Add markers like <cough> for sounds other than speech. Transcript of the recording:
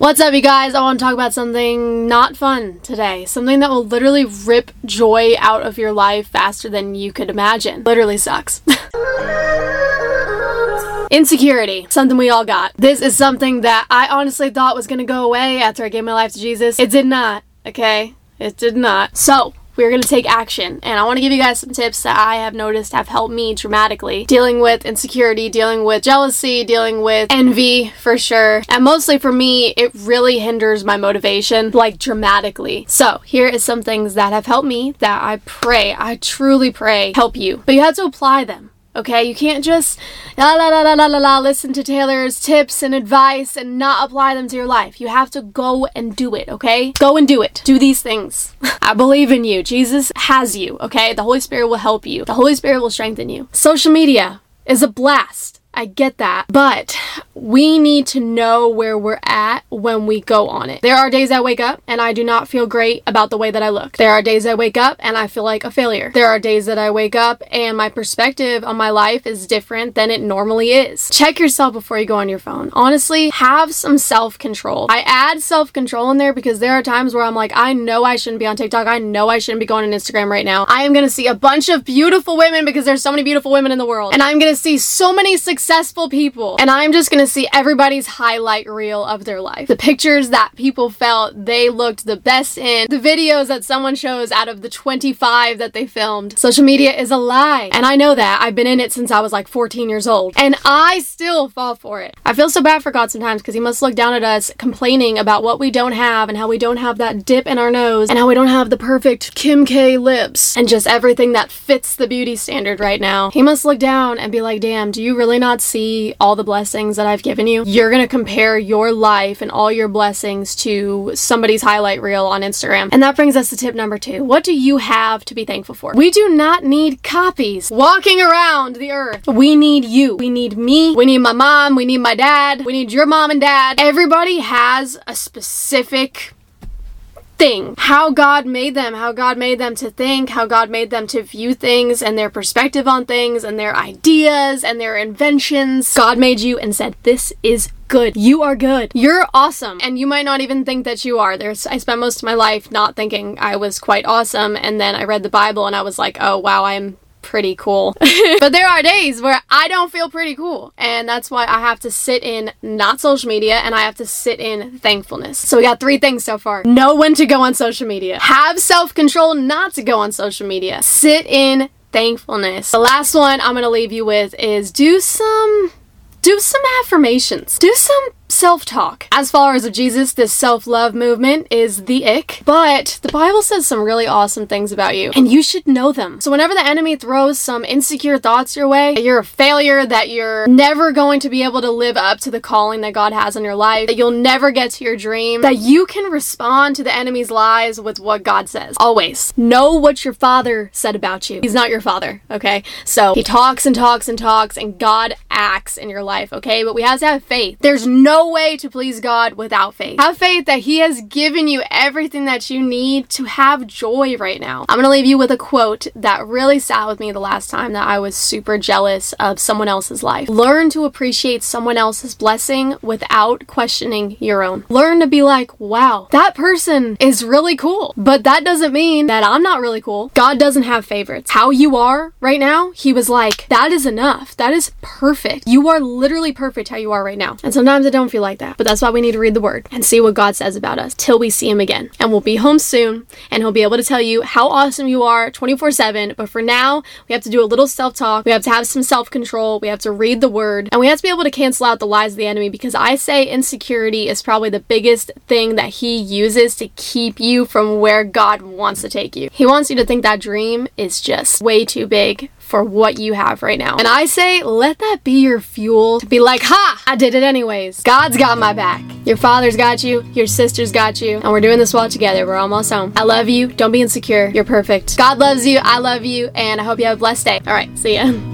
What's up, you guys? I want to talk about something not fun today. Something that will literally rip joy out of your life faster than you could imagine. Literally sucks. <laughs> Insecurity, something we all got. This is something that I honestly thought was gonna go away after I gave my life to Jesus. It did not, okay? It did not. So, we're going to take action. And I want to give you guys some tips that I have noticed have helped me dramatically dealing with insecurity, dealing with jealousy, dealing with envy for sure. And mostly for me, it really hinders my motivation like dramatically. So, here is some things that have helped me that I pray, I truly pray help you. But you have to apply them. Okay, you can't just la la la la la la la listen to Taylor's tips and advice and not apply them to your life. You have to go and do it, okay? Go and do it. Do these things. <laughs> I believe in you. Jesus has you, okay? The Holy Spirit will help you. The Holy Spirit will strengthen you. Social media is a blast. I get that. But we need to know where we're at when we go on it. There are days I wake up and I do not feel great about the way that I look. There are days I wake up and I feel like a failure. There are days that I wake up and my perspective on my life is different than it normally is. Check yourself before you go on your phone. Honestly, have some self control. I add self control in there because there are times where I'm like, I know I shouldn't be on TikTok. I know I shouldn't be going on Instagram right now. I am going to see a bunch of beautiful women because there's so many beautiful women in the world. And I'm going to see so many successful people. And I'm just to see everybody's highlight reel of their life. The pictures that people felt they looked the best in, the videos that someone shows out of the 25 that they filmed. Social media is a lie. And I know that. I've been in it since I was like 14 years old. And I still fall for it. I feel so bad for God sometimes because He must look down at us complaining about what we don't have and how we don't have that dip in our nose and how we don't have the perfect Kim K lips and just everything that fits the beauty standard right now. He must look down and be like, damn, do you really not see all the blessings that I've given you? You're going to compare your life and all your blessings to somebody's highlight reel on Instagram. And that brings us to tip number two. What do you have to be thankful for? We do not need copies walking around the earth. We need you. We need me. We need my mom. We need my dad. We need your mom and dad. Everybody has a specific thing. How God made them, how God made them to think, how God made them to view things and their perspective on things and their ideas and their inventions. God made you and said, This is good. You are good. You're awesome. And you might not even think that you are. There's I spent most of my life not thinking I was quite awesome and then I read the Bible and I was like, "Oh, wow, I'm pretty cool. <laughs> but there are days where I don't feel pretty cool. And that's why I have to sit in not social media and I have to sit in thankfulness. So we got three things so far. Know when to go on social media. Have self-control not to go on social media. Sit in thankfulness. The last one I'm going to leave you with is do some do some affirmations. Do some self talk. As followers of Jesus, this self love movement is the ick, but the Bible says some really awesome things about you, and you should know them. So, whenever the enemy throws some insecure thoughts your way, that you're a failure, that you're never going to be able to live up to the calling that God has in your life, that you'll never get to your dream, that you can respond to the enemy's lies with what God says. Always know what your father said about you. He's not your father, okay? So, he talks and talks and talks, and God acts in your life, okay? But we have to have faith. There's no way to please God without faith. Have faith that He has given you everything that you need to have joy right now. I'm gonna leave you with a quote that really sat with me the last time that I was super jealous of someone else's life. Learn to appreciate someone else's blessing without questioning your own. Learn to be like, wow, that person is really cool, but that doesn't mean that I'm not really cool. God doesn't have favorites. How you are right now, He was like, that is enough. That is perfect. You are literally perfect how you are right now. And sometimes I don't feel like that. But that's why we need to read the word and see what God says about us till we see him again. And we'll be home soon and he'll be able to tell you how awesome you are 24 7. But for now, we have to do a little self talk. We have to have some self control. We have to read the word and we have to be able to cancel out the lies of the enemy because I say insecurity is probably the biggest thing that he uses to keep you from where God wants to take you. He wants you to think that dream is just way too big for what you have right now. And I say, let that be your fuel to be like, ha, I did it anyways. God's got my back. Your father's got you, your sister's got you, and we're doing this well together. We're almost home. I love you. Don't be insecure. You're perfect. God loves you. I love you, and I hope you have a blessed day. All right, see ya. <laughs>